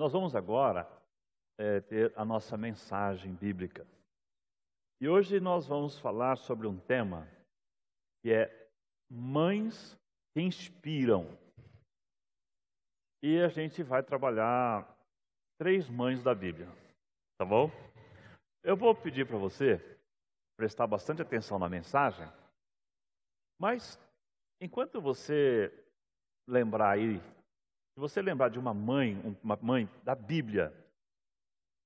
Nós vamos agora é, ter a nossa mensagem bíblica. E hoje nós vamos falar sobre um tema que é mães que inspiram. E a gente vai trabalhar três mães da Bíblia, tá bom? Eu vou pedir para você prestar bastante atenção na mensagem, mas enquanto você lembrar aí, se você lembrar de uma mãe, uma mãe da Bíblia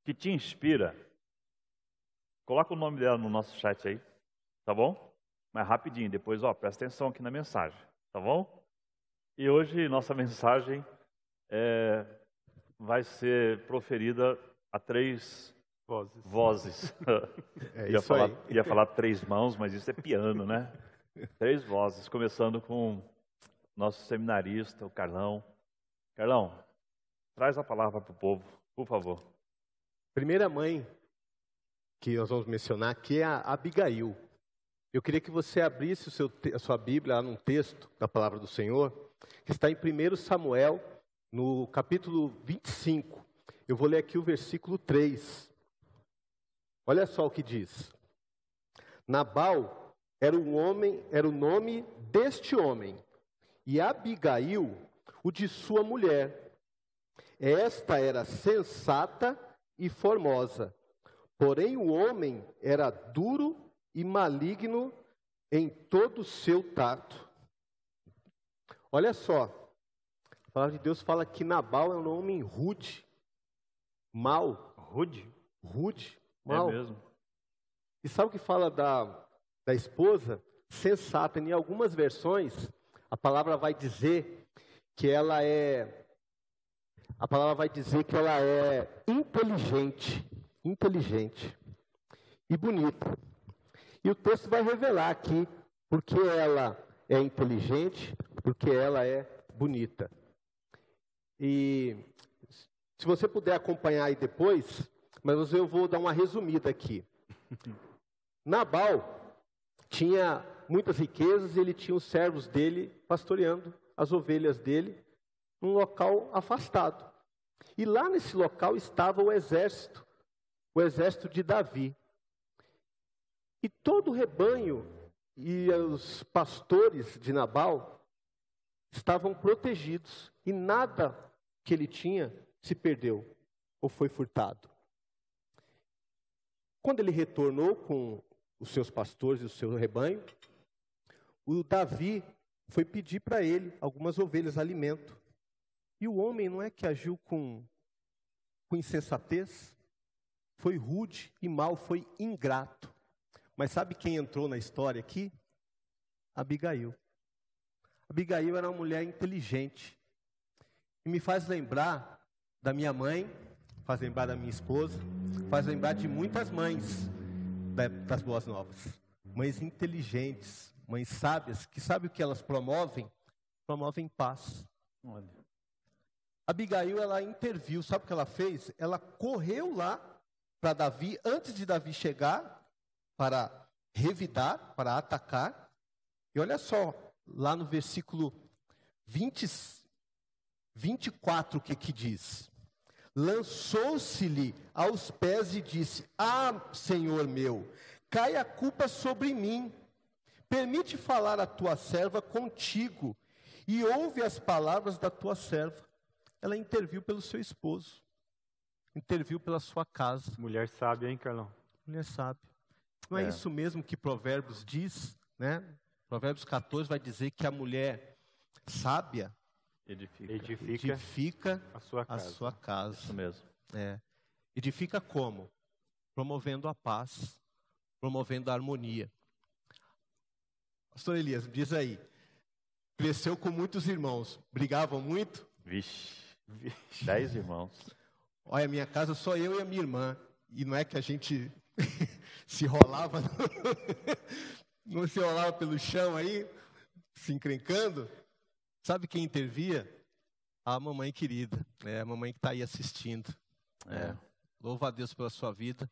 que te inspira, coloca o nome dela no nosso chat aí, tá bom? Mas rapidinho, depois, ó, presta atenção aqui na mensagem, tá bom? E hoje nossa mensagem é, vai ser proferida a três Vozes. vozes. É ia, isso falar, aí. ia falar três mãos, mas isso é piano, né? Três vozes, começando com nosso seminarista, o Carlão. Carlão, traz a palavra para o povo, por favor. Primeira mãe que nós vamos mencionar aqui é a Abigail. Eu queria que você abrisse seu a sua Bíblia lá num texto da palavra do Senhor, que está em 1 Samuel, no capítulo 25. Eu vou ler aqui o versículo 3. Olha só o que diz. Nabal era um homem, era o nome deste homem, e Abigail o de sua mulher. Esta era sensata e formosa. Porém, o homem era duro e maligno em todo o seu tato. Olha só, a palavra de Deus fala que Nabal é um homem rude, mau, Rude? rude, É mau. mesmo? E sabe o que fala da, da esposa? Sensata. Em algumas versões, a palavra vai dizer que ela é. A palavra vai dizer que ela é inteligente. Inteligente. E bonita. E o texto vai revelar aqui porque ela é inteligente, porque ela é bonita. E se você puder acompanhar aí depois, mas eu vou dar uma resumida aqui. Nabal tinha muitas riquezas e ele tinha os servos dele pastoreando as ovelhas dele num local afastado. E lá nesse local estava o exército, o exército de Davi. E todo o rebanho e os pastores de Nabal estavam protegidos e nada que ele tinha se perdeu ou foi furtado. Quando ele retornou com os seus pastores e o seu rebanho, o Davi foi pedir para ele algumas ovelhas, alimento. E o homem não é que agiu com, com insensatez, foi rude e mal, foi ingrato. Mas sabe quem entrou na história aqui? Abigail. Abigail era uma mulher inteligente. E me faz lembrar da minha mãe, faz lembrar da minha esposa, faz lembrar de muitas mães da- das boas novas. Mães inteligentes, mães sábias, que sabe o que elas promovem? Promovem paz. Olha. Abigail, ela interviu, sabe o que ela fez? Ela correu lá para Davi, antes de Davi chegar, para revidar, para atacar. E olha só, lá no versículo 20, 24, o que que diz? Lançou-se-lhe aos pés e disse: Ah, Senhor meu, cai a culpa sobre mim. Permite falar a tua serva contigo e ouve as palavras da tua serva. Ela interviu pelo seu esposo, interviu pela sua casa. Mulher sábia, hein, Carlão? Mulher sabe. Não é. É. isso mesmo que Provérbios diz, né? Provérbios 14 vai dizer que a mulher sábia Edifica. Edifica edifica a sua a casa. sua casa. Isso mesmo. É. Edifica como? Promovendo a paz, promovendo a harmonia. Pastor Elias, diz aí. Cresceu com muitos irmãos, brigavam muito? Vixe. Dez irmãos. Olha, minha casa só eu e a minha irmã. E não é que a gente se rolava, não, não se rolava pelo chão aí, se encrencando. Sabe quem intervia? A mamãe querida, é a mamãe que está aí assistindo. É. Louva a Deus pela sua vida,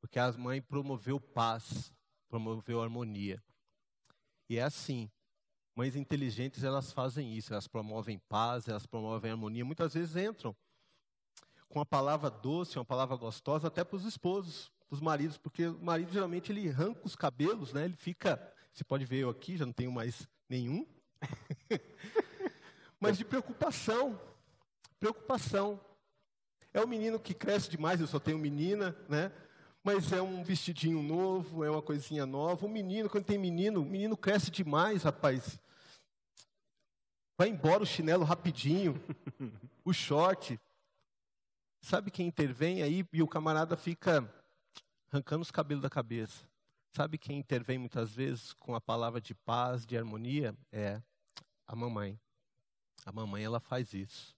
porque a mãe promoveu paz, promoveu harmonia. E é assim, mães inteligentes elas fazem isso, elas promovem paz, elas promovem harmonia. Muitas vezes entram com uma palavra doce, uma palavra gostosa, até para os esposos, para os maridos, porque o marido geralmente ele arranca os cabelos, né? Ele fica, você pode ver eu aqui, já não tenho mais nenhum, mas de preocupação, preocupação. É o menino que cresce demais, eu só tenho menina, né? Mas é um vestidinho novo, é uma coisinha nova. O menino, quando tem menino, o menino cresce demais, rapaz. Vai embora o chinelo rapidinho, o short. Sabe quem intervém aí e o camarada fica arrancando os cabelos da cabeça? Sabe quem intervém muitas vezes com a palavra de paz, de harmonia? É a mamãe. A mamãe ela faz isso.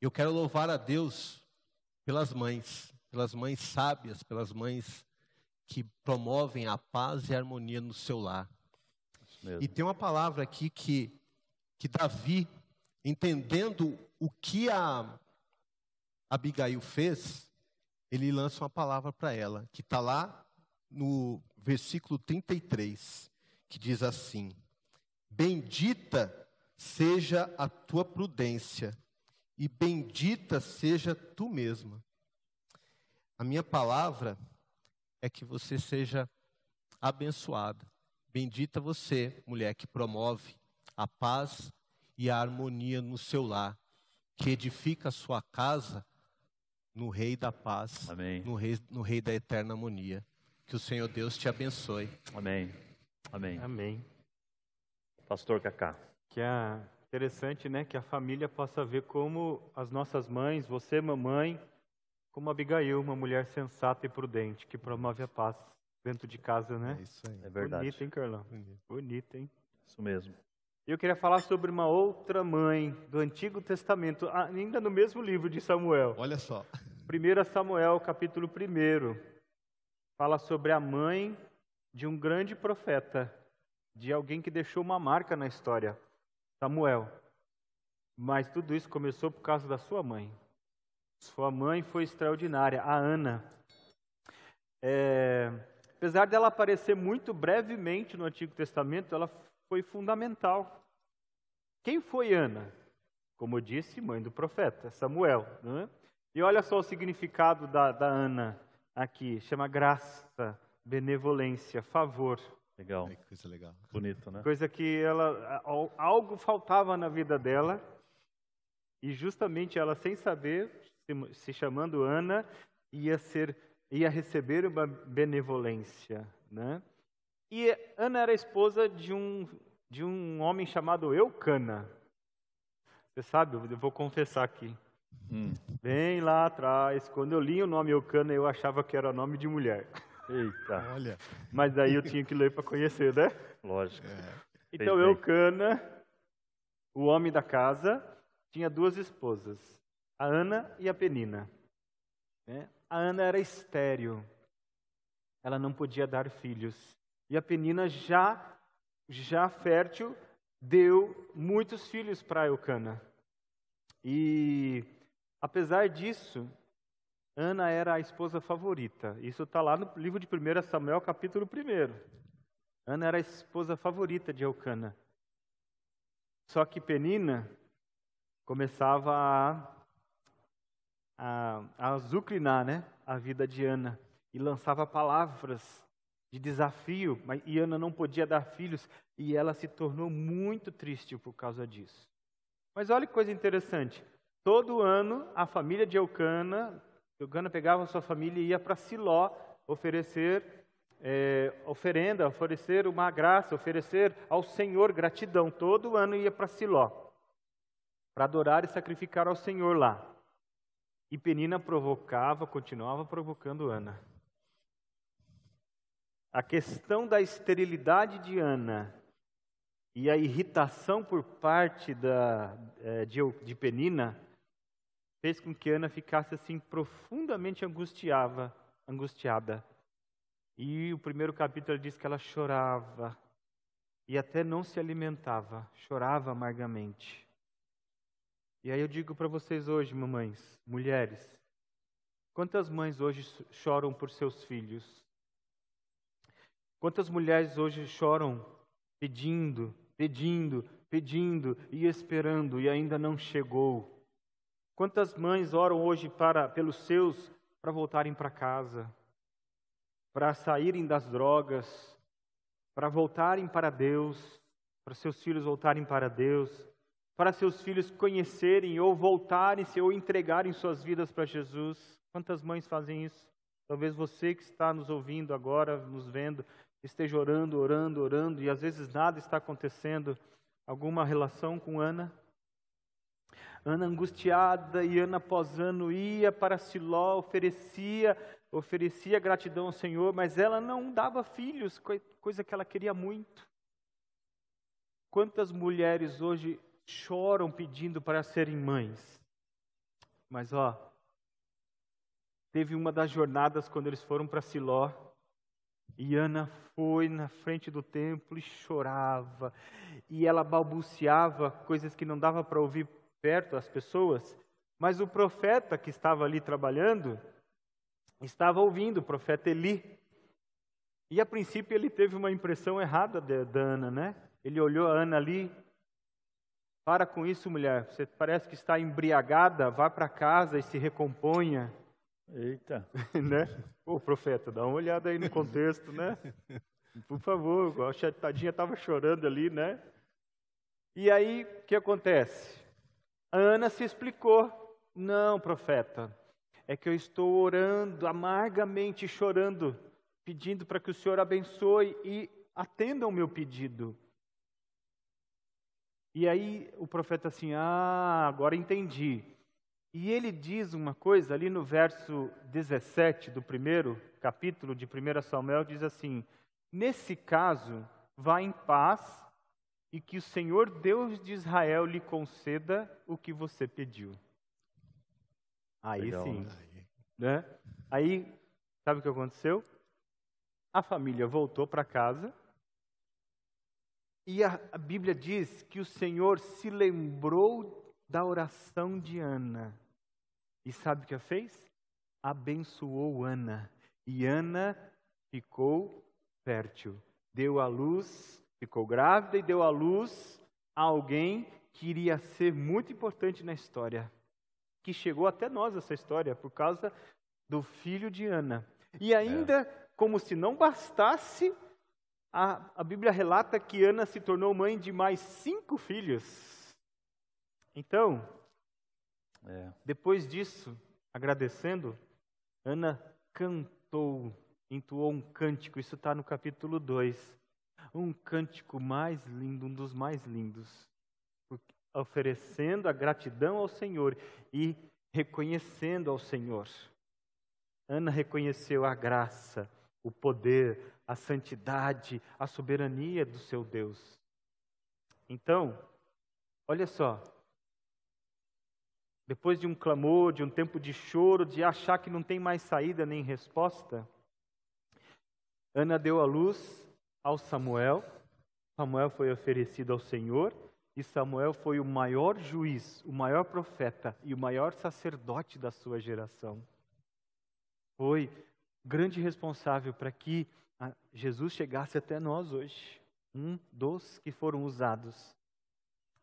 Eu quero louvar a Deus pelas mães, pelas mães sábias, pelas mães que promovem a paz e a harmonia no seu lar. E tem uma palavra aqui que, que Davi, entendendo o que a Abigail fez, ele lança uma palavra para ela, que está lá no versículo 33, que diz assim: Bendita seja a tua prudência, e bendita seja tu mesma. A minha palavra é que você seja abençoada. Bendita você, mulher que promove a paz e a harmonia no seu lar, que edifica a sua casa no Rei da Paz, Amém. No, rei, no Rei da Eterna Harmonia. Que o Senhor Deus te abençoe. Amém. Amém. Amém. Pastor Cacá. Que é interessante, né? Que a família possa ver como as nossas mães, você, mamãe, como Abigail, uma mulher sensata e prudente, que promove a paz dentro de casa, né? É isso aí. É verdade. Bonito, hein, Carlão? Bonito, hein? Isso mesmo. Eu queria falar sobre uma outra mãe do Antigo Testamento, ainda no mesmo livro de Samuel. Olha só. 1 Samuel, capítulo 1, fala sobre a mãe de um grande profeta, de alguém que deixou uma marca na história, Samuel. Mas tudo isso começou por causa da sua mãe. Sua mãe foi extraordinária, a Ana. É, apesar dela aparecer muito brevemente no Antigo Testamento, ela foi fundamental. Quem foi Ana? Como eu disse, mãe do profeta, Samuel. Né? E olha só o significado da, da Ana aqui: chama graça, benevolência, favor. Legal. Que coisa legal. Bonito, né? Coisa que ela, algo faltava na vida dela, e justamente ela, sem saber, se, se chamando Ana, ia ser, ia receber uma benevolência, né? E Ana era esposa de um de um homem chamado Eucana. Você sabe, eu vou confessar aqui. Hum. Bem lá atrás, quando eu li o nome Eucana, eu achava que era nome de mulher. Eita, Olha. Mas aí eu tinha que ler para conhecer, né? lógico. É. Então. Eucana, o homem da casa, tinha duas esposas, a Ana e a Penina. né? A Ana era estéril, ela não podia dar filhos. E a Penina, já, já fértil, deu muitos filhos para Eucana. E, apesar disso, Ana era a esposa favorita. Isso está lá no livro de 1 Samuel, capítulo 1. Ana era a esposa favorita de Eucana. Só que Penina começava a, a, a azucrinar né, a vida de Ana e lançava palavras de desafio, mas Ana não podia dar filhos e ela se tornou muito triste por causa disso. Mas olha que coisa interessante. Todo ano a família de Eucana, Eucana pegava sua família e ia para Siló oferecer é, oferenda, oferecer uma graça, oferecer ao Senhor gratidão. Todo ano ia para Siló para adorar e sacrificar ao Senhor lá. E Penina provocava, continuava provocando Ana. A questão da esterilidade de Ana e a irritação por parte da, eh, de, de Penina fez com que Ana ficasse assim profundamente angustiava, angustiada. E o primeiro capítulo diz que ela chorava e até não se alimentava, chorava amargamente. E aí eu digo para vocês hoje, mamães, mulheres, quantas mães hoje choram por seus filhos? Quantas mulheres hoje choram pedindo, pedindo, pedindo e esperando e ainda não chegou? Quantas mães oram hoje para pelos seus para voltarem para casa, para saírem das drogas, para voltarem para Deus, para seus filhos voltarem para Deus, para seus filhos conhecerem ou voltarem-se ou entregarem suas vidas para Jesus. Quantas mães fazem isso? Talvez você que está nos ouvindo agora, nos vendo, esteja orando, orando, orando e às vezes nada está acontecendo. Alguma relação com Ana? Ana angustiada e ano após ano ia para Siló, oferecia, oferecia gratidão ao Senhor, mas ela não dava filhos, coisa que ela queria muito. Quantas mulheres hoje choram pedindo para serem mães? Mas ó, teve uma das jornadas quando eles foram para Siló, e Ana foi na frente do templo e chorava, e ela balbuciava coisas que não dava para ouvir perto as pessoas, mas o profeta que estava ali trabalhando estava ouvindo, o profeta Eli. E a princípio ele teve uma impressão errada da Ana, né? Ele olhou a Ana ali, para com isso, mulher, você parece que está embriagada, vá para casa e se recomponha. Eita. né? Ô, profeta, dá uma olhada aí no contexto, né? Por favor, a tadinha estava chorando ali, né? E aí, o que acontece? A Ana se explicou. Não, profeta, é que eu estou orando, amargamente chorando, pedindo para que o Senhor abençoe e atenda o meu pedido. E aí o profeta assim, ah, agora entendi. E ele diz uma coisa ali no verso 17 do primeiro capítulo de 1 Samuel, diz assim: Nesse caso, vá em paz e que o Senhor Deus de Israel lhe conceda o que você pediu. Aí Legal, sim. Né? Aí, sabe o que aconteceu? A família voltou para casa e a, a Bíblia diz que o Senhor se lembrou da oração de Ana. E sabe o que fez? Abençoou Ana. E Ana ficou fértil. Deu à luz, ficou grávida e deu à luz a alguém que iria ser muito importante na história. Que chegou até nós essa história por causa do filho de Ana. E ainda, é. como se não bastasse, a, a Bíblia relata que Ana se tornou mãe de mais cinco filhos. Então, é. depois disso, agradecendo, Ana cantou, entoou um cântico, isso está no capítulo 2. Um cântico mais lindo, um dos mais lindos, oferecendo a gratidão ao Senhor e reconhecendo ao Senhor. Ana reconheceu a graça, o poder, a santidade, a soberania do seu Deus. Então, olha só. Depois de um clamor, de um tempo de choro, de achar que não tem mais saída nem resposta, Ana deu a luz ao Samuel. Samuel foi oferecido ao Senhor e Samuel foi o maior juiz, o maior profeta e o maior sacerdote da sua geração. Foi grande responsável para que Jesus chegasse até nós hoje, um dos que foram usados.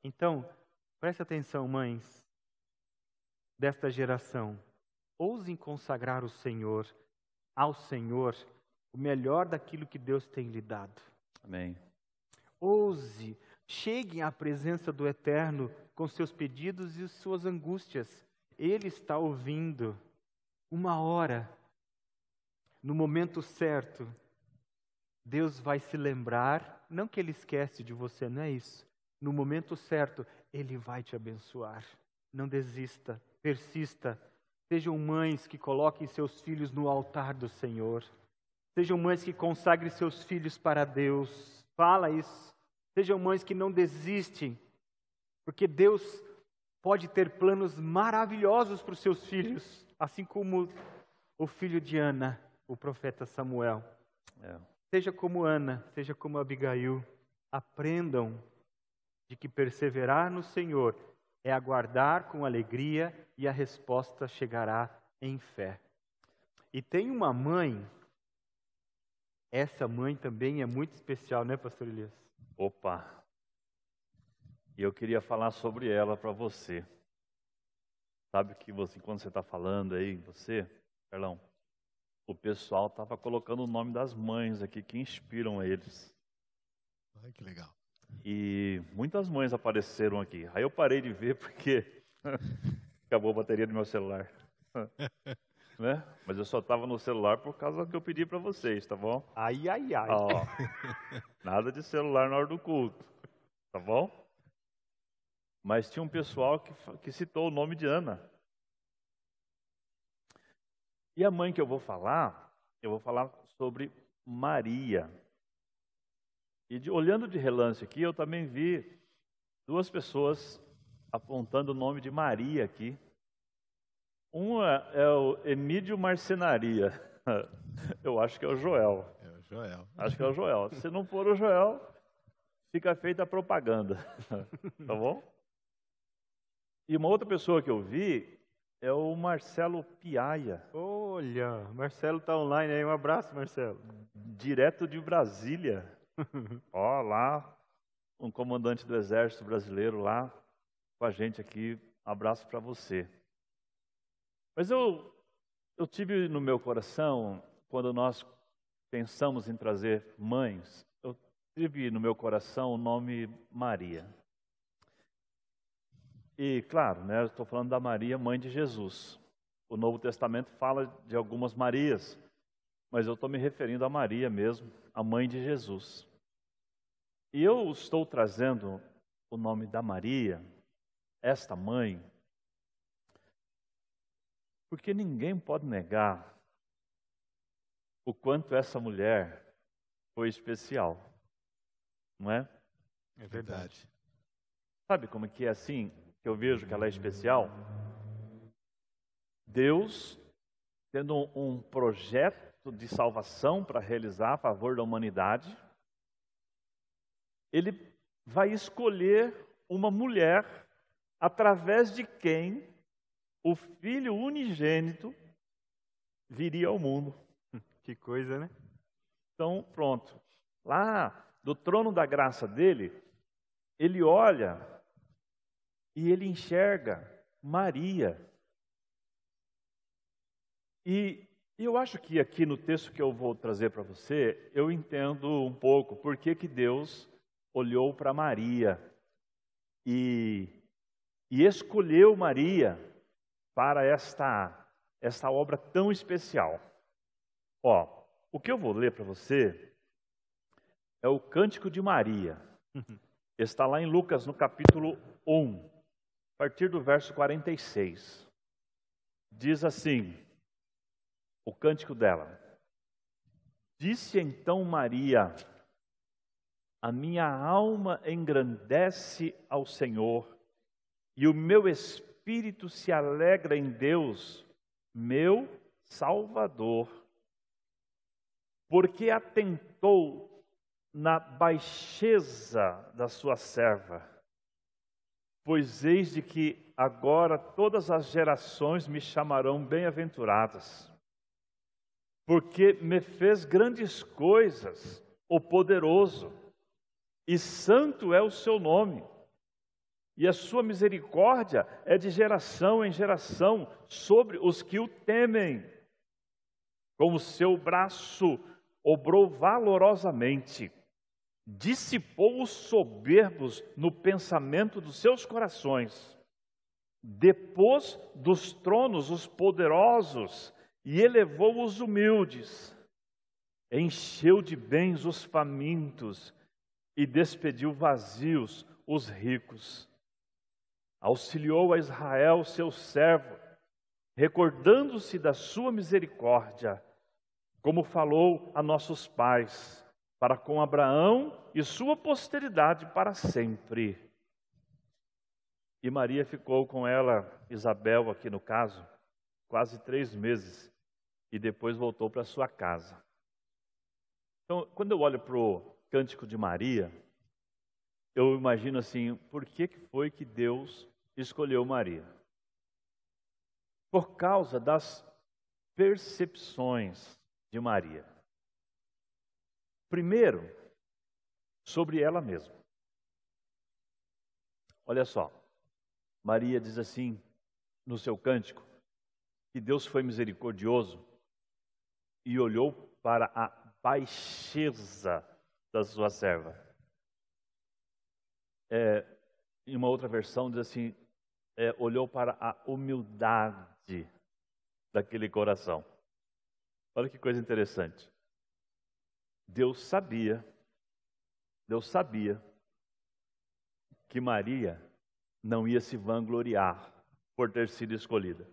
Então, preste atenção, mães desta geração, ousem consagrar o Senhor, ao Senhor, o melhor daquilo que Deus tem lhe dado. Amém. Ouse, cheguem à presença do Eterno com seus pedidos e suas angústias. Ele está ouvindo. Uma hora no momento certo, Deus vai se lembrar, não que Ele esquece de você, não é isso. No momento certo, Ele vai te abençoar. Não desista, persista. Sejam mães que coloquem seus filhos no altar do Senhor. Sejam mães que consagrem seus filhos para Deus. Fala isso. Sejam mães que não desistem, porque Deus pode ter planos maravilhosos para os seus filhos, assim como o filho de Ana o profeta Samuel. É. Seja como Ana, seja como Abigail, aprendam de que perseverar no Senhor é aguardar com alegria e a resposta chegará em fé. E tem uma mãe, essa mãe também é muito especial, né, pastor Elias? Opa! E eu queria falar sobre ela para você. Sabe que você, quando você está falando aí, você, Carlão, o pessoal estava colocando o nome das mães aqui que inspiram eles. Ai, que legal. E muitas mães apareceram aqui. Aí eu parei de ver porque acabou a bateria do meu celular. né? Mas eu só estava no celular por causa que eu pedi para vocês, tá bom? Ai, ai, ai. Ó, nada de celular na hora do culto, tá bom? Mas tinha um pessoal que, que citou o nome de Ana. E a mãe que eu vou falar, eu vou falar sobre Maria. E de, olhando de relance aqui, eu também vi duas pessoas apontando o nome de Maria aqui. Uma é o Emílio Marcenaria. Eu acho que é o Joel. É o Joel. Acho que é o Joel. Se não for o Joel, fica feita a propaganda. Tá bom? E uma outra pessoa que eu vi é o Marcelo Piaia, Olha, Marcelo está online aí. Um abraço, Marcelo. direto de Brasília. Ó, lá, um comandante do Exército Brasileiro lá com a gente aqui. Um abraço para você. Mas eu, eu tive no meu coração, quando nós pensamos em trazer mães, eu tive no meu coração o nome Maria. E, claro, né, eu estou falando da Maria, mãe de Jesus. O Novo Testamento fala de algumas Marias, mas eu estou me referindo a Maria mesmo, a mãe de Jesus. E eu estou trazendo o nome da Maria, esta mãe, porque ninguém pode negar o quanto essa mulher foi especial, não é? É Verdade. Sabe como que é assim que eu vejo que ela é especial? Deus tendo um, projeto de salvação para realizar a favor da humanidade, ele vai escolher uma mulher através de quem o filho unigênito viria ao mundo. Que coisa, né? Então, pronto. Lá do trono da graça dele, ele olha e ele enxerga Maria. E eu acho que aqui no texto que eu vou trazer para você, eu entendo um pouco por que, que Deus olhou para Maria e, e escolheu Maria para esta, esta obra tão especial. Ó, o que eu vou ler para você é o Cântico de Maria. Está lá em Lucas, no capítulo 1, a partir do verso 46. Diz assim: o cântico dela. Disse então Maria: A minha alma engrandece ao Senhor, e o meu espírito se alegra em Deus, meu Salvador, porque atentou na baixeza da sua serva. Pois eis de que agora todas as gerações me chamarão bem-aventuradas, porque me fez grandes coisas, o poderoso, e santo é o seu nome. E a sua misericórdia é de geração em geração sobre os que o temem. Com o seu braço obrou valorosamente dissipou os soberbos no pensamento dos seus corações, depôs dos tronos os poderosos e elevou os humildes, encheu de bens os famintos e despediu vazios os ricos. Auxiliou a Israel, seu servo, recordando-se da sua misericórdia, como falou a nossos pais para com Abraão e sua posteridade para sempre. E Maria ficou com ela, Isabel, aqui no caso, quase três meses, e depois voltou para sua casa. Então, quando eu olho para o cântico de Maria, eu imagino assim: por que, foi que Deus escolheu Maria? Por causa das percepções de Maria. Primeiro, sobre ela mesma. Olha só, Maria diz assim: no seu cântico que Deus foi misericordioso e olhou para a baixeza da sua serva. É, em uma outra versão diz assim, é, olhou para a humildade daquele coração. Olha que coisa interessante. Deus sabia, Deus sabia que Maria não ia se vangloriar por ter sido escolhida.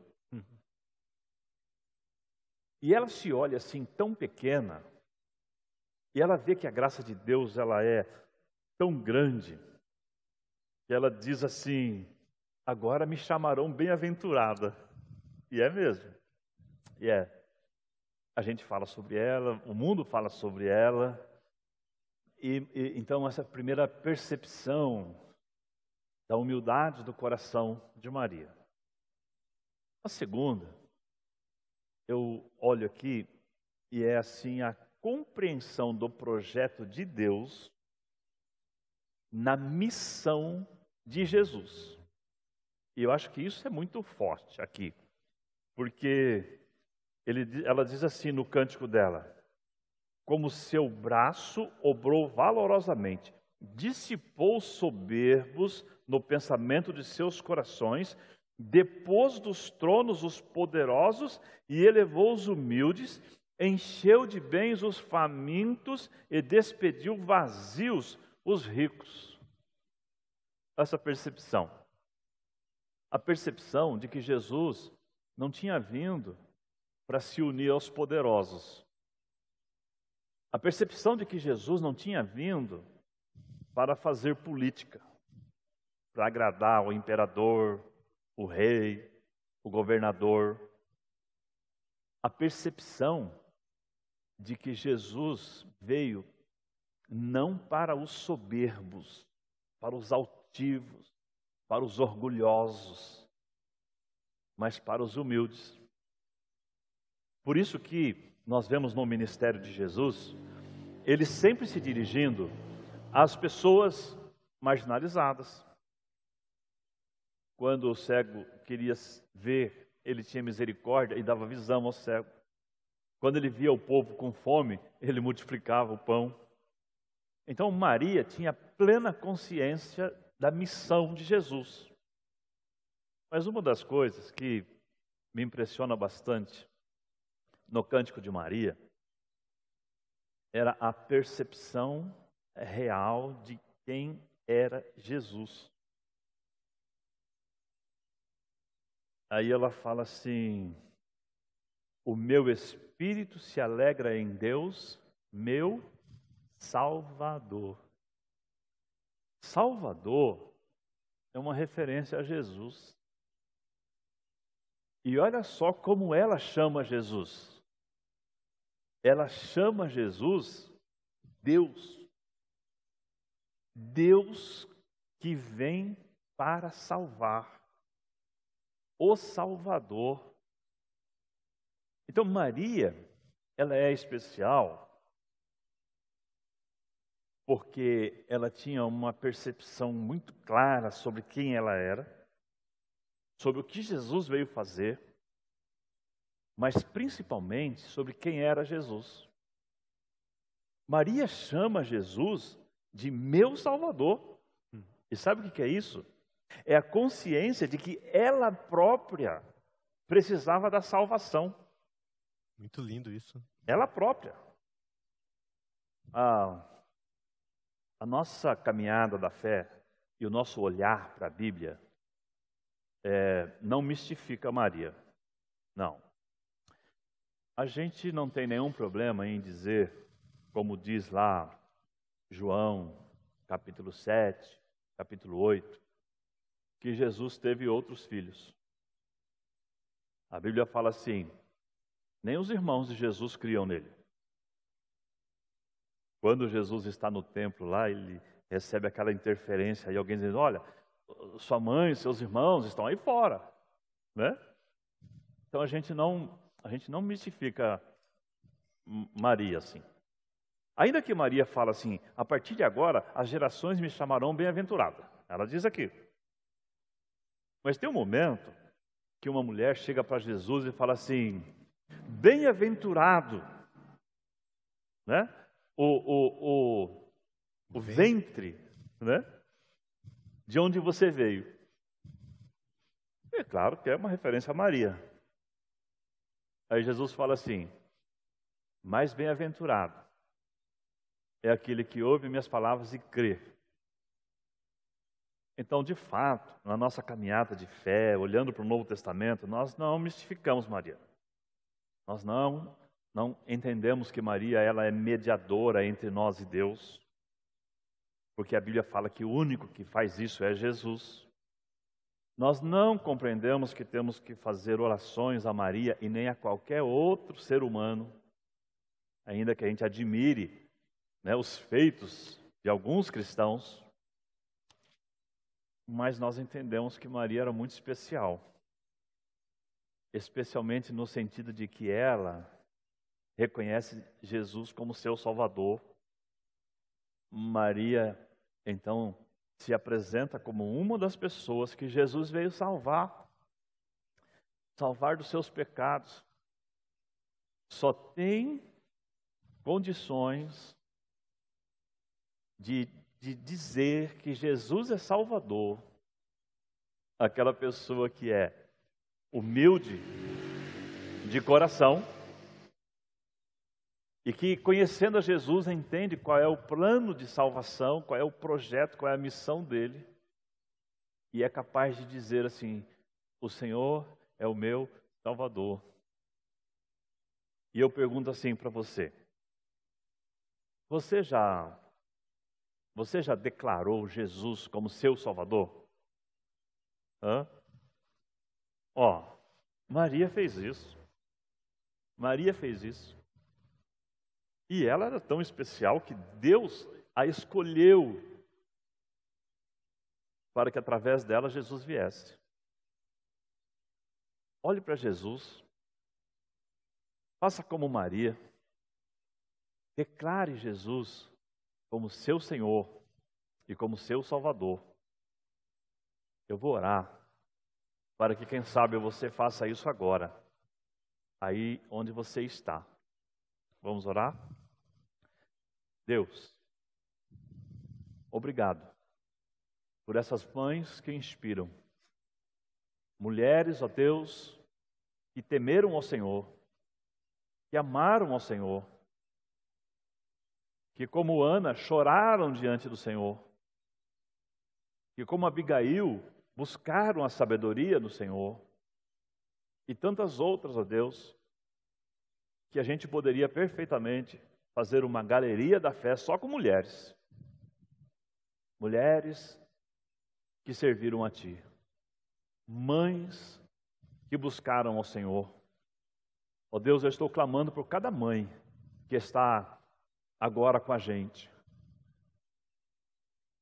E ela se olha assim tão pequena, e ela vê que a graça de Deus ela é tão grande, que ela diz assim: agora me chamarão bem-aventurada. E é mesmo. E é. A gente fala sobre ela, o mundo fala sobre ela. E, e então essa primeira percepção da humildade do coração de Maria. A segunda, eu olho aqui e é assim a compreensão do projeto de Deus na missão de Jesus. E eu acho que isso é muito forte aqui, porque ele, ela diz assim no cântico dela: como seu braço obrou valorosamente, dissipou soberbos no pensamento de seus corações, depôs dos tronos os poderosos e elevou os humildes, encheu de bens os famintos e despediu vazios os ricos. Essa percepção. A percepção de que Jesus não tinha vindo para se unir aos poderosos. A percepção de que Jesus não tinha vindo para fazer política para agradar o imperador, o rei, o governador. A percepção de que Jesus veio não para os soberbos, para os altivos, para os orgulhosos, mas para os humildes. Por isso que nós vemos no ministério de Jesus, ele sempre se dirigindo às pessoas marginalizadas, quando o cego queria ver, ele tinha misericórdia e dava visão ao cego. Quando ele via o povo com fome, ele multiplicava o pão. Então Maria tinha plena consciência da missão de Jesus. Mas uma das coisas que me impressiona bastante no Cântico de Maria era a percepção real de quem era Jesus. Aí ela fala assim: O meu espírito se alegra em Deus, meu Salvador. Salvador é uma referência a Jesus. E olha só como ela chama Jesus. Ela chama Jesus Deus. Deus que vem para salvar o Salvador. Então, Maria, ela é especial porque ela tinha uma percepção muito clara sobre quem ela era, sobre o que Jesus veio fazer, mas principalmente sobre quem era Jesus. Maria chama Jesus de meu Salvador. E sabe o que é isso? É a consciência de que ela própria precisava da salvação. Muito lindo isso. Ela própria. A, a nossa caminhada da fé e o nosso olhar para a Bíblia é, não mistifica Maria. Não. A gente não tem nenhum problema em dizer, como diz lá João, capítulo 7, capítulo 8, que Jesus teve outros filhos. A Bíblia fala assim: nem os irmãos de Jesus criam nele. Quando Jesus está no templo lá, ele recebe aquela interferência e alguém diz: Olha, sua mãe, seus irmãos estão aí fora, né? Então a gente não, a gente não mistifica Maria assim. Ainda que Maria fala assim: a partir de agora as gerações me chamarão bem-aventurada. Ela diz aqui: mas tem um momento que uma mulher chega para Jesus e fala assim: bem-aventurado, né? O, o, o, o ventre, né? De onde você veio. É claro que é uma referência a Maria. Aí Jesus fala assim: mais bem-aventurado é aquele que ouve minhas palavras e crê. Então, de fato, na nossa caminhada de fé, olhando para o Novo Testamento, nós não mistificamos Maria. Nós não não entendemos que Maria ela é mediadora entre nós e Deus. Porque a Bíblia fala que o único que faz isso é Jesus. Nós não compreendemos que temos que fazer orações a Maria e nem a qualquer outro ser humano, ainda que a gente admire né, os feitos de alguns cristãos, mas nós entendemos que Maria era muito especial, especialmente no sentido de que ela reconhece Jesus como seu Salvador. Maria, então, se apresenta como uma das pessoas que Jesus veio salvar salvar dos seus pecados. Só tem condições de, de dizer que Jesus é Salvador, aquela pessoa que é humilde de coração e que, conhecendo a Jesus, entende qual é o plano de salvação, qual é o projeto, qual é a missão dele, e é capaz de dizer assim: O Senhor é o meu Salvador. E eu pergunto assim para você: Você já você já declarou Jesus como seu Salvador? Hã? Ó, Maria fez isso. Maria fez isso. E ela era tão especial que Deus a escolheu para que através dela Jesus viesse. Olhe para Jesus. Faça como Maria. Declare Jesus como seu Senhor e como seu Salvador. Eu vou orar para que, quem sabe, você faça isso agora, aí onde você está. Vamos orar? Deus, obrigado por essas mães que inspiram. Mulheres, ó Deus, que temeram ao Senhor, que amaram ao Senhor, que como Ana choraram diante do Senhor, que como Abigail buscaram a sabedoria do Senhor, e tantas outras, ó Deus, que a gente poderia perfeitamente fazer uma galeria da fé só com mulheres. Mulheres que serviram a Ti. Mães que buscaram ao Senhor. Ó oh Deus, eu estou clamando por cada mãe que está agora com a gente.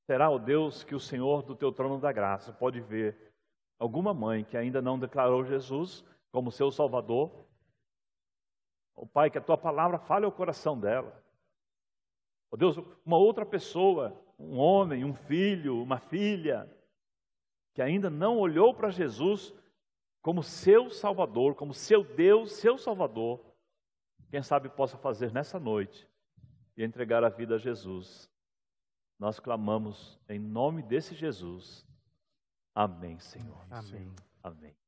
Será, ó oh Deus, que o Senhor do teu trono da graça pode ver alguma mãe que ainda não declarou Jesus como seu Salvador Oh, Pai, que a tua palavra fale ao coração dela. Oh, Deus, uma outra pessoa, um homem, um filho, uma filha, que ainda não olhou para Jesus como seu Salvador, como seu Deus, seu Salvador, quem sabe possa fazer nessa noite e entregar a vida a Jesus. Nós clamamos em nome desse Jesus. Amém, Senhor. Amém. Amém.